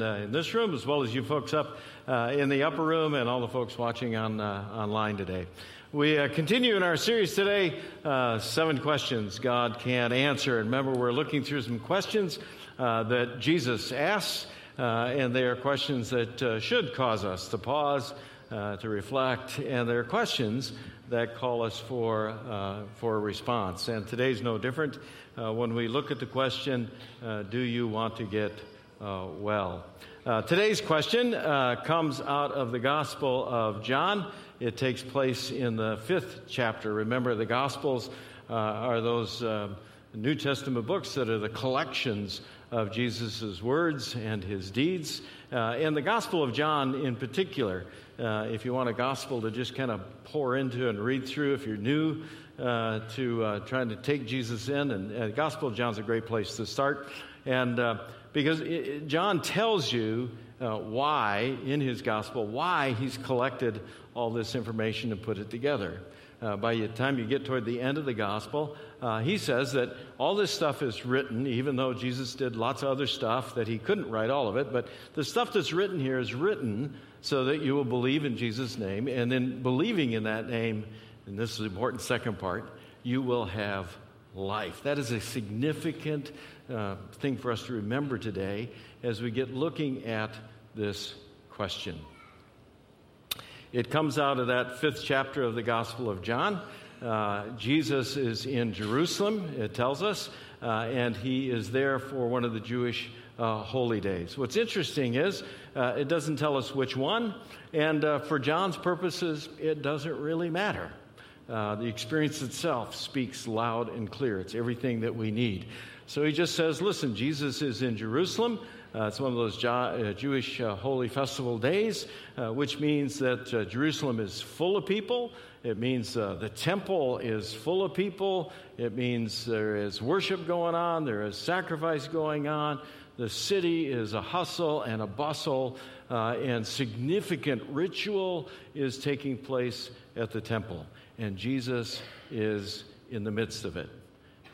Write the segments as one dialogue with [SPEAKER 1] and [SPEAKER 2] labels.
[SPEAKER 1] Uh, in this room, as well as you folks up uh, in the upper room and all the folks watching on uh, online today. We uh, continue in our series today, uh, Seven Questions God Can't Answer. And remember, we're looking through some questions uh, that Jesus asks, and they are questions that should cause us to pause, to reflect, and they're questions that call us for, for a response. And today's no different. when we look at the question, Do you want to get uh, well. Uh, today's question uh, comes out of the Gospel of John. It takes place in the fifth chapter. Remember, the Gospels uh, are those uh, New Testament books that are the collections of Jesus' words and his deeds. Uh, and the Gospel of John, in particular, if you want a gospel to just kind of pour into and read through, if you're new to trying to take Jesus in, and the Gospel of John's a great place to start. And because it, John tells you uh, why, in his gospel, why he's collected all this information and put it together. Uh, by the time you get toward the end of the gospel, uh, he says that all this stuff is written, even though Jesus did lots of other stuff that he couldn't write all of it. But the stuff that's written here is written so that you will believe in Jesus' name. And then believing in that name, and this is the important second part, you will have life. That is a significant uh, thing for us to remember today as we get looking at this question. It comes out of that fifth chapter of the Gospel of John. Uh, Jesus is in Jerusalem, it tells us, uh, and he is there for one of the Jewish uh, holy days. What's interesting is uh, it doesn't tell us which one, and uh, for John's purposes, it doesn't really matter. Uh, the experience itself speaks loud and clear. It's everything that we need. So he just says, listen, Jesus is in Jerusalem. Uh, it's one of those jo- uh, Jewish uh, holy festival days, uh, which means that Jerusalem is full of people. It means the temple is full of people. It means there is worship going on, there is sacrifice going on. The city is a hustle and a bustle, and significant ritual is taking place at the temple and Jesus is in the midst of it.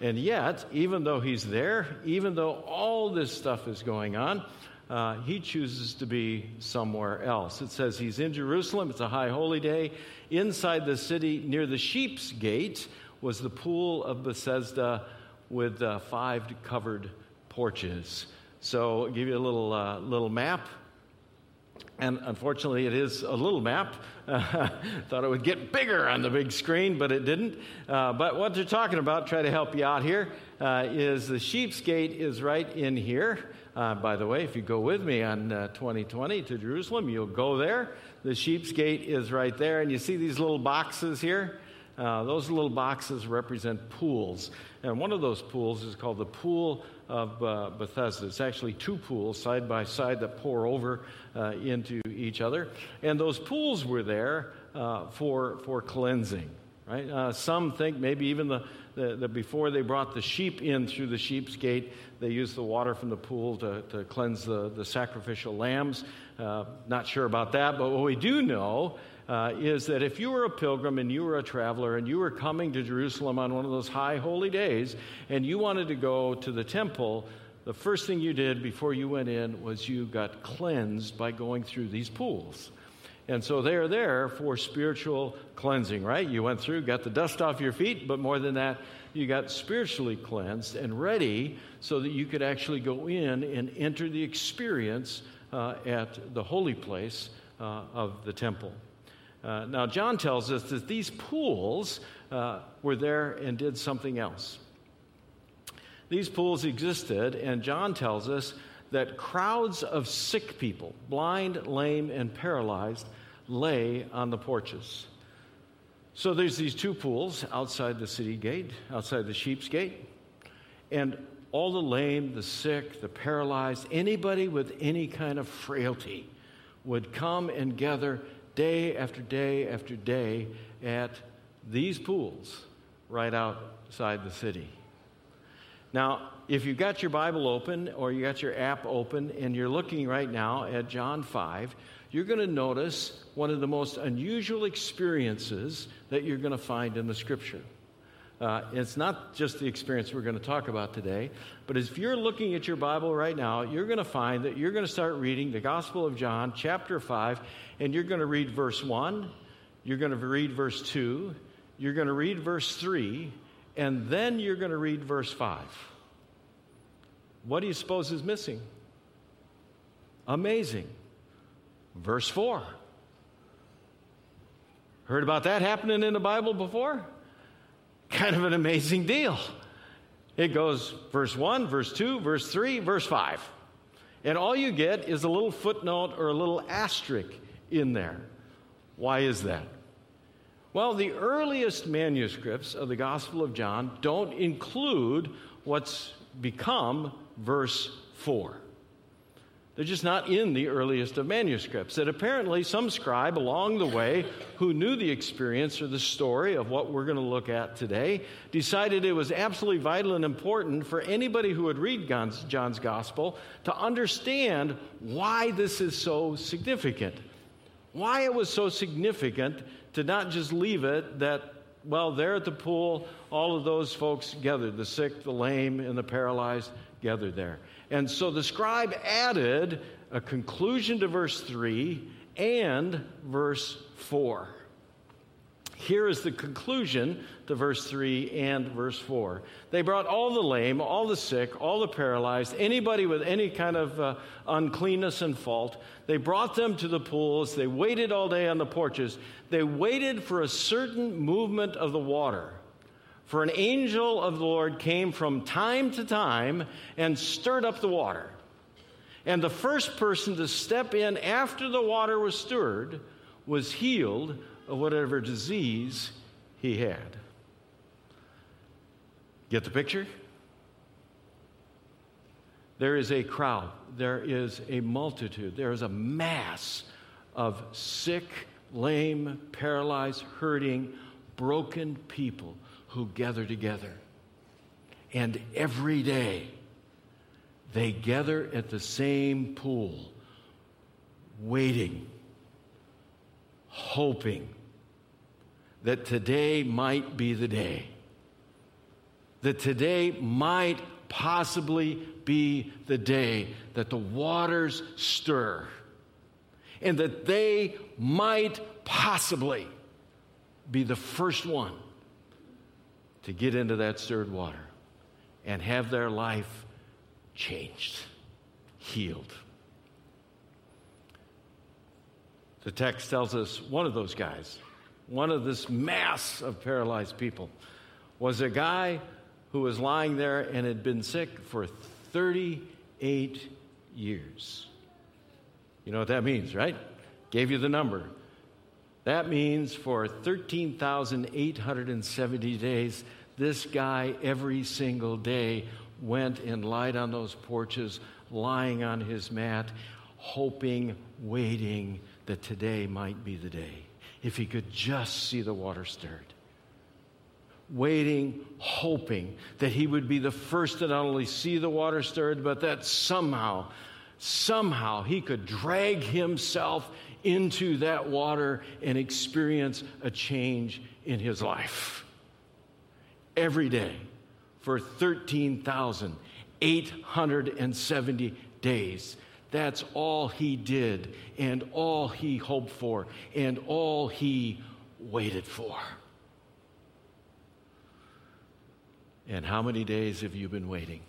[SPEAKER 1] And yet, even though he's there, even though all this stuff is going on, uh, he chooses to be somewhere else. It says he's in Jerusalem, it's a high holy day. Inside the city, near the sheep's gate, was the pool of Bethesda with uh, five covered porches. So, I'll give you a little, uh, little map. And unfortunately, it is a little map. thought it would get bigger on the big screen, but it didn't. Uh, but what they're talking about, try to help you out here, uh, is the Sheep's Gate is right in here. Uh, by the way, if you go with me on 2020 uh, to Jerusalem, you'll go there. The Sheep's Gate is right there, and you see these little boxes here. Uh, those little boxes represent pools. And one of those pools is called the Pool of uh, Bethesda. It's actually two pools side by side that pour over uh, into each other. And those pools were there uh, for, for cleansing. Right? Uh, some think maybe even the, the, the, before they brought the sheep in through the sheep's gate, they used the water from the pool to, to cleanse the, the sacrificial lambs. Not sure about that, but what we do know uh, is that if you were a pilgrim and you were a traveler and you were coming to Jerusalem on one of those high holy days and you wanted to go to the temple, the first thing you did before you went in was you got cleansed by going through these pools. And so they are there for spiritual cleansing, right? You went through, got the dust off your feet, but more than that, you got spiritually cleansed and ready so that you could actually go in and enter the experience uh, at the holy place uh, of the temple. Uh, now, John tells us that these pools uh, were there and did something else. These pools existed, and John tells us that crowds of sick people, blind, lame, and paralyzed, lay on the porches. So there's these two pools outside the city gate, outside the sheep's gate, and all the lame, the sick, the paralyzed, anybody with any kind of frailty would come and gather day after day after day at these pools right outside the city. Now, if you've got your Bible open or you got your app open and you're looking right now at John 5, you're going to notice one of the most unusual experiences that you're going to find in the scripture. Uh, it's not just the experience we're going to talk about today, but if you're looking at your Bible right now, you're going to find that you're going to start reading the Gospel of John, chapter 5, and you're going to read verse 1, you're going to read verse 2, you're going to read verse 3, and then you're going to read verse 5. What do you suppose is missing? Amazing. Verse 4. Heard about that happening in the Bible before? Kind of an amazing deal. It goes verse 1, verse 2, verse 3, verse 5. And all you get is a little footnote or a little asterisk in there. Why is that? Well, the earliest manuscripts of the Gospel of John don't include what's become verse 4. They're just not in the earliest of manuscripts. That apparently some scribe along the way who knew the experience or the story of what we're going to look at today decided it was absolutely vital and important for anybody who would read John's, gospel to understand why this is so significant. Why it was so significant to not just leave it that, well, there at the pool, all of those folks gathered the sick, the lame, and the paralyzed gathered there. And so the scribe added a conclusion to verse 3 and verse 4. Here is the conclusion to verse 3 and verse 4. They brought all the lame, all the sick, all the paralyzed, anybody with any kind of uh, uncleanness and fault. They brought them to the pools. They waited all day on the porches. They waited for a certain movement of the water. For an angel of the Lord came from time to time and stirred up the water. And the first person to step in after the water was stirred was healed of whatever disease he had. Get the picture? There is a crowd, there is a multitude, there is a mass of sick, lame, paralyzed, hurting, broken people who gather together. And every day they gather at the same pool, waiting, hoping that today might be the day. That today might possibly be the day that the waters stir and that they might possibly be the first one to get into that stirred water and have their life changed, healed. The text tells us one of those guys, one of this mass of paralyzed people, was a guy who was lying there and had been sick for 38 years. You know what that means, right? Gave you the number that means for 13,870 days, this guy every single day went and lied on those porches, lying on his mat, hoping, waiting that today might be the day. If he could just see the water stirred. Waiting, hoping that he would be the first to not only see the water stirred, but that somehow, somehow he could drag himself into that water and experience a change in his life. Every day for 13,870 days. That's all he did, and all he hoped for, and all he waited for. And how many days have you been waiting?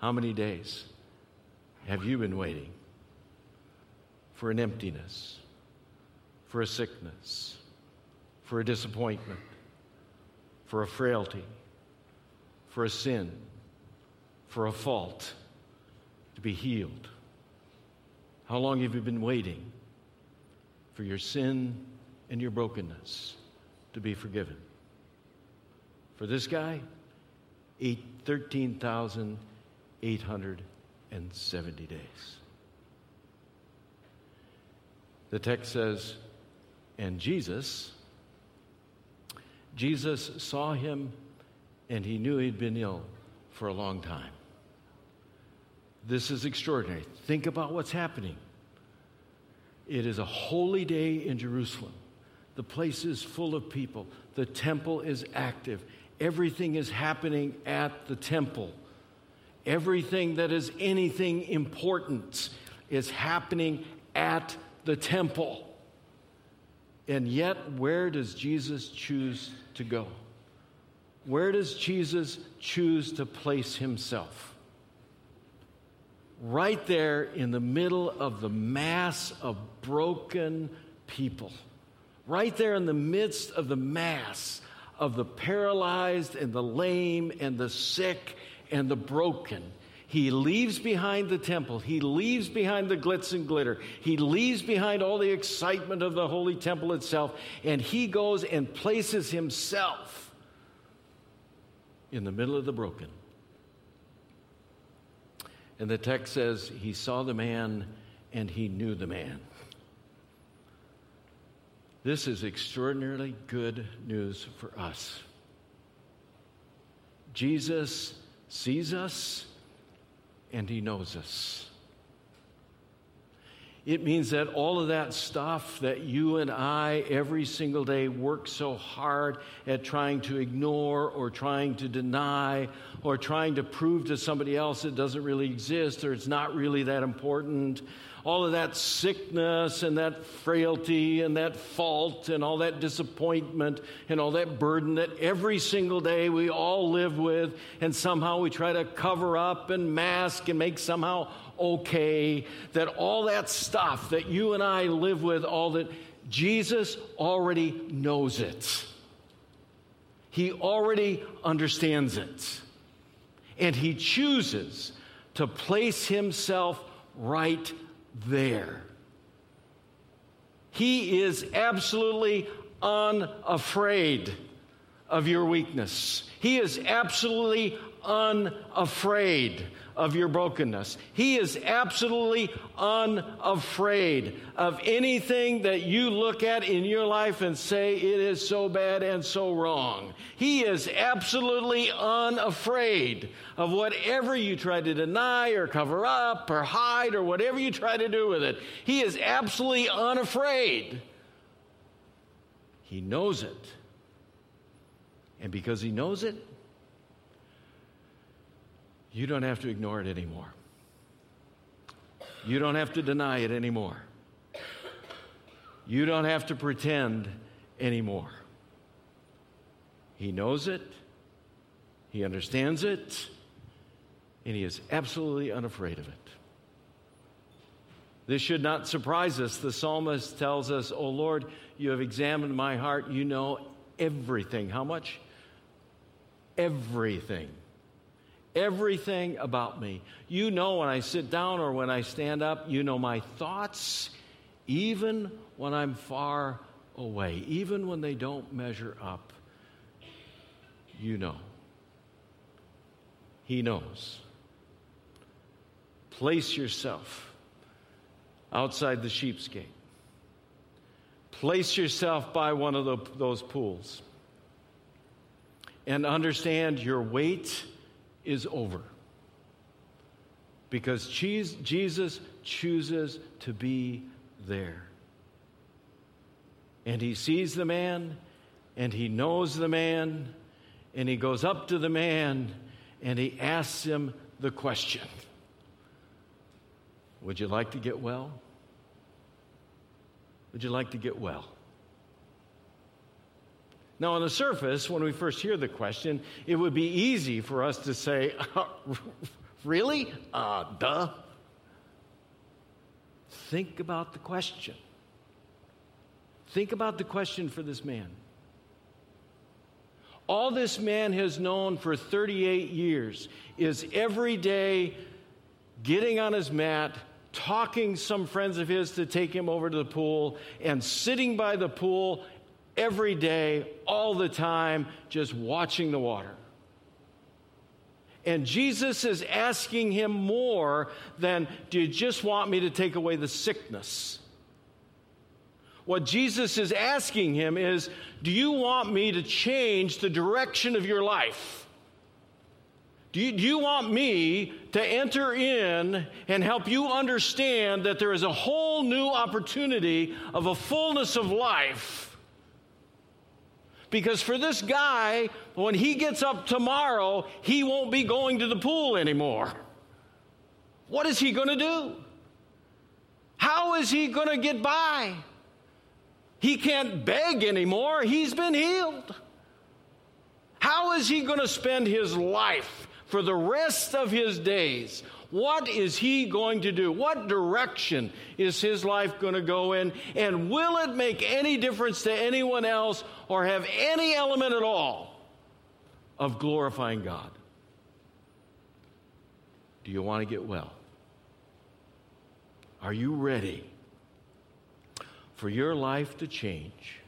[SPEAKER 1] How many days have you been waiting? For an emptiness, for a sickness, for a disappointment, for a frailty, for a sin, for a fault to be healed? How long have you been waiting for your sin and your brokenness to be forgiven? For this guy, 13,870 days. The text says, and Jesus, Jesus saw him and he knew he'd been ill for a long time. This is extraordinary. Think about what's happening. It is a holy day in Jerusalem. The place is full of people. The temple is active. Everything is happening at the temple. Everything that is anything important is happening at the temple. And yet, where does Jesus choose to go? Where does Jesus choose to place himself? Right there in the middle of the mass of broken people. Right there in the midst of the mass of the paralyzed and the lame and the sick and the broken. He leaves behind the temple. He leaves behind the glitz and glitter. He leaves behind all the excitement of the holy temple itself. And he goes and places himself in the middle of the broken. And the text says, He saw the man and he knew the man. This is extraordinarily good news for us. Jesus sees us and he knows us. It means that all of that stuff that you and I every single day work so hard at trying to ignore or trying to deny or trying to prove to somebody else it doesn't really exist or it's not really that important all of that sickness and that frailty and that fault and all that disappointment and all that burden that every single day we all live with, and somehow we try to cover up and mask and make somehow okay, that all that stuff that you and I live with, all that Jesus already knows it. He already understands it. And he chooses to place himself right there. He is absolutely unafraid of your weakness. He is absolutely unafraid of your brokenness. He is absolutely unafraid of anything that you look at in your life and say it is so bad and so wrong. He is absolutely unafraid of whatever you try to deny or cover up or hide or whatever you try to do with it. He is absolutely unafraid. He knows it. And because he knows it, you don't have to ignore it anymore. You don't have to deny it anymore. You don't have to pretend anymore. He knows it, he understands it, and he is absolutely unafraid of it. This should not surprise us. The psalmist tells us, O Lord, you have examined my heart. You know everything. How much? Everything everything about me. You know when I sit down or when I stand up, you know my thoughts, even when I'm far away, even when they don't measure up. You know. He knows. Place yourself outside the sheep's gate. Place yourself by one of the, those pools and understand your weight is over. Because Jesus chooses to be there. And he sees the man, and he knows the man, and he goes up to the man, and he asks him the question Would you like to get well? Would you like to get well? Now, on the surface, when we first hear the question, it would be easy for us to say, Really? Uh, duh. Think about the question. Think about the question for this man. All this man has known for 38 years is every day getting on his mat, talking some friends of his to take him over to the pool, and sitting by the pool every day, all the time, just watching the water. And Jesus is asking him more than, Do you just want me to take away the sickness? What Jesus is asking him is, Do you want me to change the direction of your life? Do you, do you, want me to enter in and help you understand that there is a whole new opportunity of a fullness of life Because for this guy, when he gets up tomorrow, he won't be going to the pool anymore. What is he going to do? How is he going to get by? He can't beg anymore. He's been healed. How is he going to spend his life for the rest of his days? What is he going to do? What direction is his life going to go in? And will it make any difference to anyone else or have any element at all of glorifying God? Do you want to get well? Are you ready for your life to change?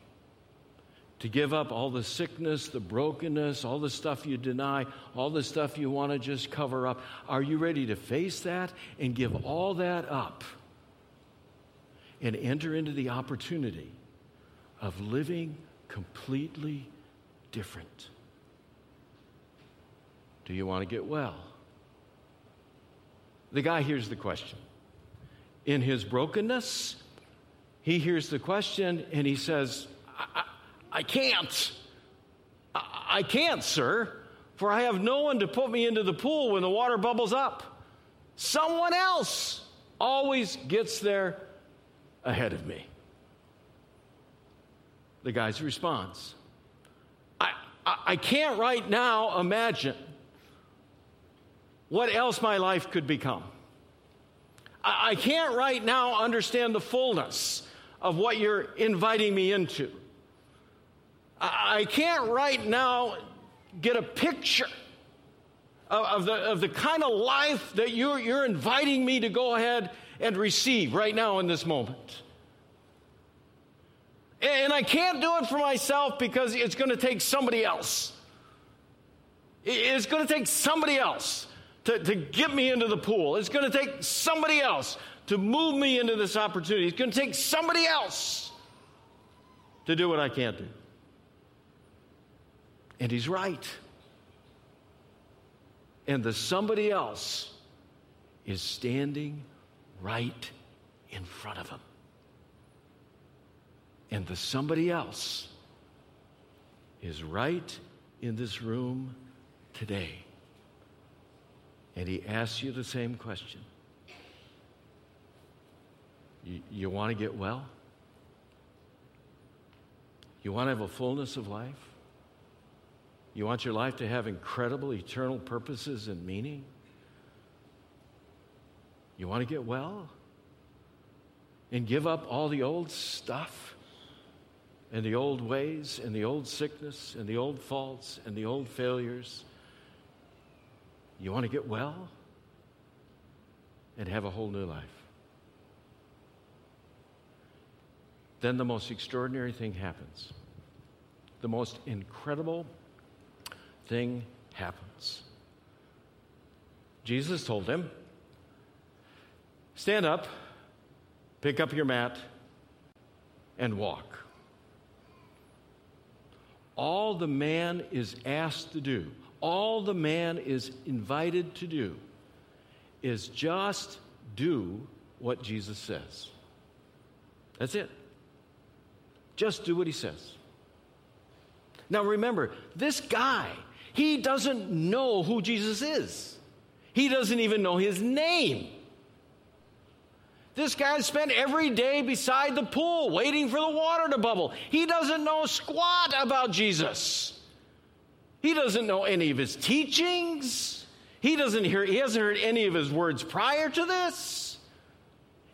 [SPEAKER 1] To give up all the sickness, the brokenness, all the stuff you deny, all the stuff you want to just cover up. Are you ready to face that and give all that up and enter into the opportunity of living completely different? Do you want to get well? The guy hears the question. In his brokenness, he hears the question and he says, I can't. I can't, sir, for I have no one to put me into the pool when the water bubbles up. Someone else always gets there ahead of me. The guy's response I, I, I can't right now imagine what else my life could become. I, I can't right now understand the fullness of what you're inviting me into. I can't right now get a picture of, of, the, of the kind of life that you're, you're inviting me to go ahead and receive right now in this moment. And I can't do it for myself because it's going to take somebody else. It's going to take somebody else to, to get me into the pool. It's going to take somebody else to move me into this opportunity. It's going to take somebody else to do what I can't do. And he's right. And the somebody else is standing right in front of him. And the somebody else is right in this room today. And he asks you the same question You, you want to get well? You want to have a fullness of life? You want your life to have incredible eternal purposes and meaning? You want to get well? And give up all the old stuff and the old ways and the old sickness and the old faults and the old failures? You want to get well and have a whole new life? Then the most extraordinary thing happens. The most incredible thing happens. Jesus told him, Stand up, pick up your mat, and walk. All the man is asked to do, all the man is invited to do, is just do what Jesus says. That's it. Just do what he says. Now remember, this guy he doesn't know who Jesus is, he doesn't even know his name. This guy spent every day beside the pool waiting for the water to bubble. He doesn't know squat about Jesus. He doesn't know any of his teachings. He doesn't hear he hasn't heard any of his words prior to this.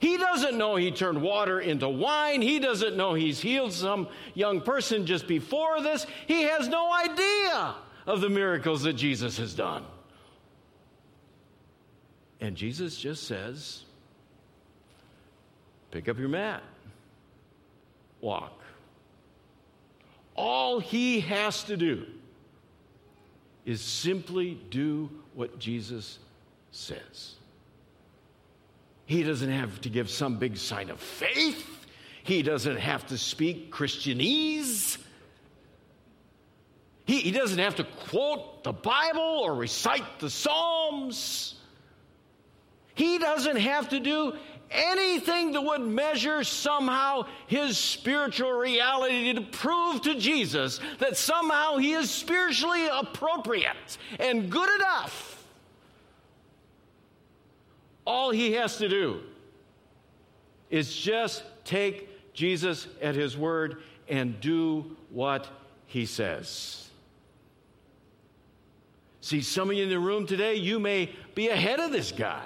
[SPEAKER 1] He doesn't know he turned water into wine. He doesn't know he's healed some young person just before this. He has no idea of the miracles that Jesus has done. And Jesus just says, pick up your mat, walk. All he has to do is simply do what Jesus says. He doesn't have to give some big sign of faith. He doesn't have to speak Christianese. He, he doesn't have to quote the Bible or recite the Psalms. He doesn't have to do anything that would measure somehow his spiritual reality to prove to Jesus that somehow he is spiritually appropriate and good enough. All he has to do is just take Jesus at his word and do what he says. See, some of you in the room today, you may be ahead of this guy.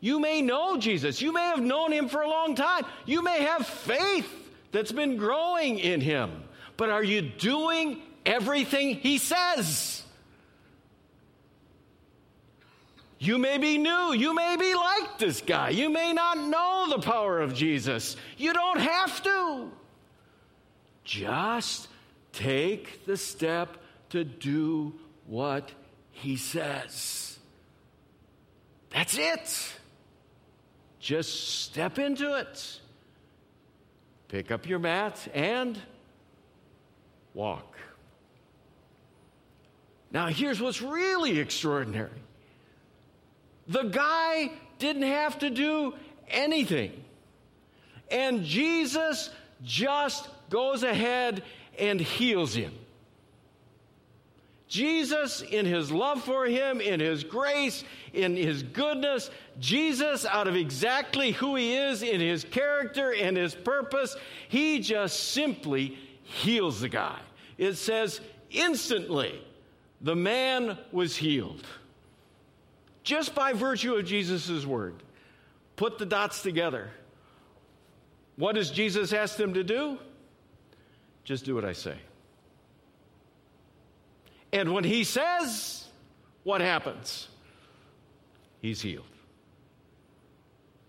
[SPEAKER 1] You may know Jesus. You may have known him for a long time. You may have faith that's been growing in him. But are you doing everything he says? You may be new. You may be like this guy. You may not know the power of Jesus. You don't have to. Just take the step to do what he says. That's it. Just step into it. Pick up your mat and walk. Now, here's what's really extraordinary the guy didn't have to do anything. And Jesus just goes ahead and heals him. Jesus, in his love for him, in his grace, in his goodness, Jesus, out of exactly who he is, in his character and his purpose, he just simply heals the guy. It says, instantly, the man was healed. Just by virtue of Jesus' word. Put the dots together. What does Jesus ask them to do? Just do what I say. And when he says, what happens? He's healed.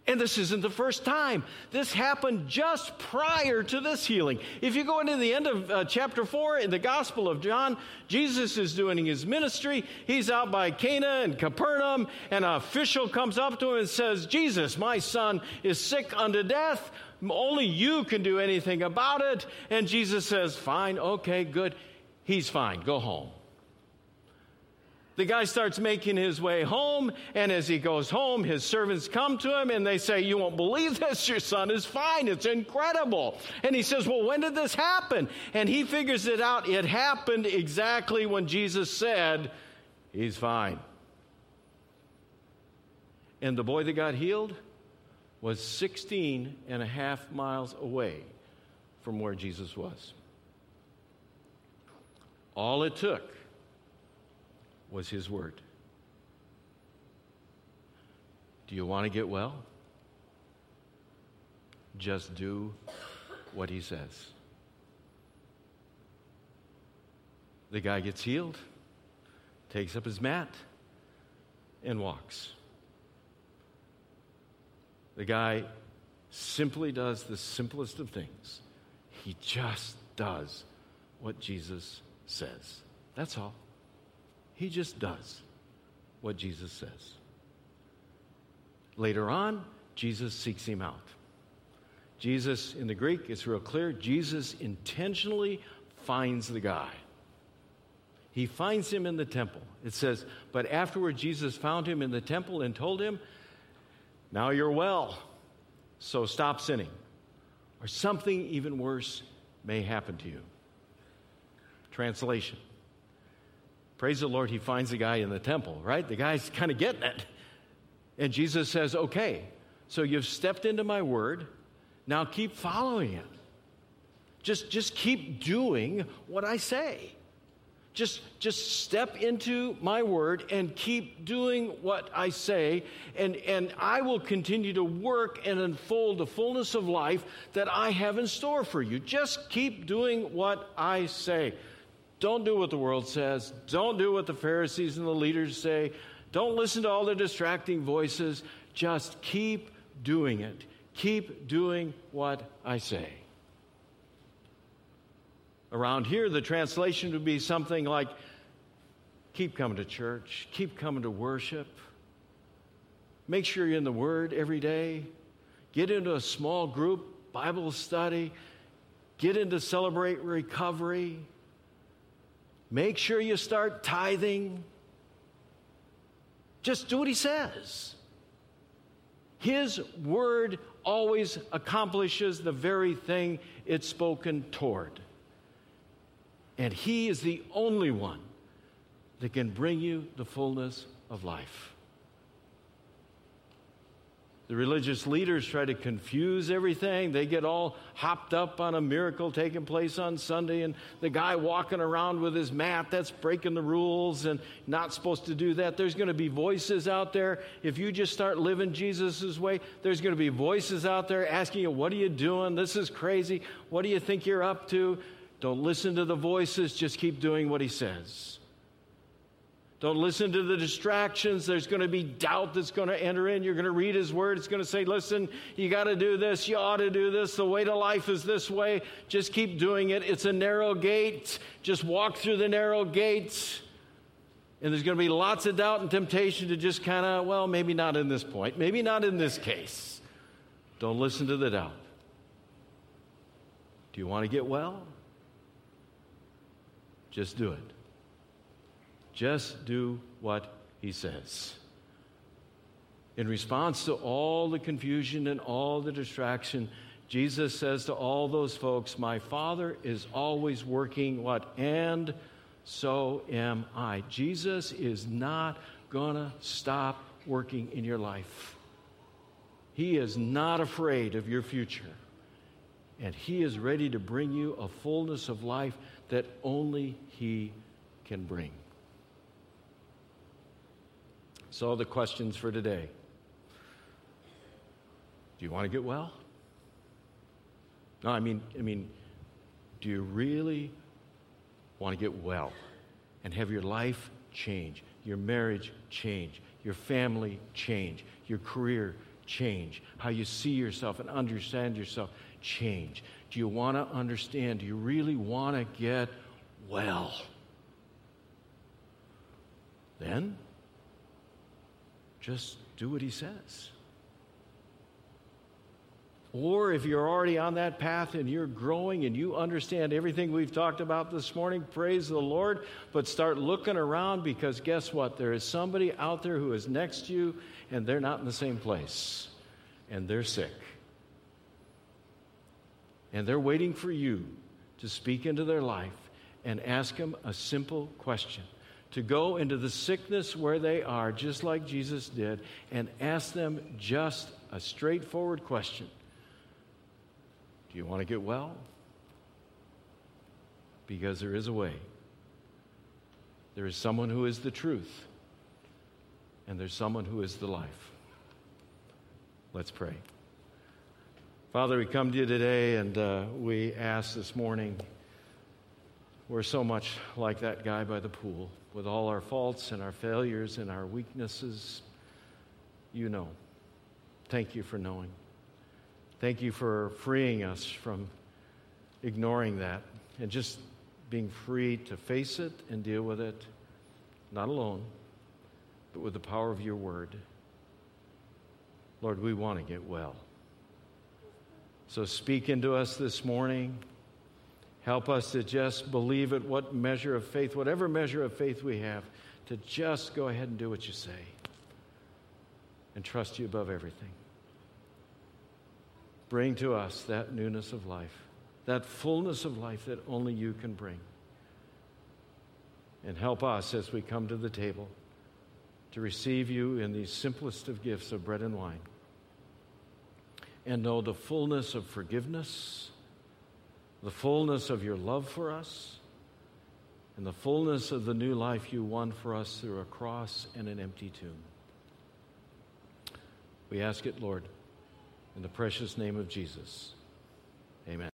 [SPEAKER 1] And this isn't the first time. This happened just prior to this healing. If you go into the end of uh, chapter 4 in the Gospel of John, Jesus is doing his ministry. He's out by Cana and Capernaum, and an official comes up to him and says, Jesus, my son is sick unto death. Only you can do anything about it. And Jesus says, Fine, okay, good. He's fine. Go home. The guy starts making his way home, and as he goes home, his servants come to him and they say, You won't believe this, your son is fine. It's incredible. And he says, Well, when did this happen? And he figures it out. It happened exactly when Jesus said, He's fine. And the boy that got healed was 16 and a half miles away from where Jesus was. All it took was His Word. Do you want to get well? Just do what He says. The guy gets healed, takes up his mat, and walks. The guy simply does the simplest of things. He just does what Jesus says. That's all. He just does what Jesus says. Later on, Jesus seeks him out. Jesus, in the Greek, it's real clear. Jesus intentionally finds the guy. He finds him in the temple. It says, But afterward, Jesus found him in the temple and told him, Now you're well, so stop sinning, or something even worse may happen to you. Translation Praise the Lord, he finds the guy in the temple, right? The guy's kind of getting it. And Jesus says, Okay, so you've stepped into my word. Now keep following it. Just, just keep doing what I say. Just, just step into my word and keep doing what I say, and, and I will continue to work and unfold the fullness of life that I have in store for you. Just keep doing what I say. Don't do what the world says. Don't do what the Pharisees and the leaders say. Don't listen to all the distracting voices. Just keep doing it. Keep doing what I say. Around here, the translation would be something like keep coming to church, keep coming to worship, make sure you're in the Word every day, get into a small group Bible study, get into Celebrate Recovery Make sure you start tithing. Just do what he says. His word always accomplishes the very thing it's spoken toward. And He is the only one that can bring you the fullness of life. The religious leaders try to confuse everything. They get all hopped up on a miracle taking place on Sunday, and the guy walking around with his mat, that's breaking the rules and not supposed to do that. There's going to be voices out there. If you just start living Jesus' way, there's going to be voices out there asking you, What are you doing? This is crazy. What do you think you're up to? Don't listen to the voices, just keep doing what he says. Don't listen to the distractions. There's going to be doubt that's going to enter in. You're going to read his word. It's going to say, listen, you got to do this. You ought to do this. The way to life is this way. Just keep doing it. It's a narrow gate. Just walk through the narrow gates. And there's going to be lots of doubt and temptation to just kind of, well, maybe not in this point. Maybe not in this case. Don't listen to the doubt. Do you want to get well? Just do it. Just do what he says. In response to all the confusion and all the distraction, Jesus says to all those folks, My Father is always working what? And so am I. Jesus is not going to stop working in your life. He is not afraid of your future. And He is ready to bring you a fullness of life that only He can bring. So, the questions for today Do you want to get well? No, I mean, I mean, do you really want to get well and have your life change, your marriage change, your family change, your career change, how you see yourself and understand yourself change? Do you want to understand? Do you really want to get well? Then just do what he says. Or if you're already on that path and you're growing and you understand everything we've talked about this morning, praise the Lord. But start looking around because guess what? There is somebody out there who is next to you and they're not in the same place and they're sick. And they're waiting for you to speak into their life and ask them a simple question to go into the sickness where they are, just like Jesus did, and ask them just a straightforward question Do you want to get well? Because there is a way. There is someone who is the truth, and there's someone who is the life. Let's pray. Father, we come to you today and uh, we ask this morning. We're so much like that guy by the pool with all our faults and our failures and our weaknesses. You know. Thank you for knowing. Thank you for freeing us from ignoring that and just being free to face it and deal with it, not alone, but with the power of your word. Lord, we want to get well. So speak into us this morning. Help us to just believe it, what measure of faith, whatever measure of faith we have, to just go ahead and do what you say and trust you above everything. Bring to us that newness of life, that fullness of life that only you can bring. And help us as we come to the table to receive you in the simplest of gifts of bread and wine and know the fullness of forgiveness the fullness of your love for us, and the fullness of the new life you won for us through a cross and an empty tomb. We ask it, Lord, in the precious name of Jesus. Amen.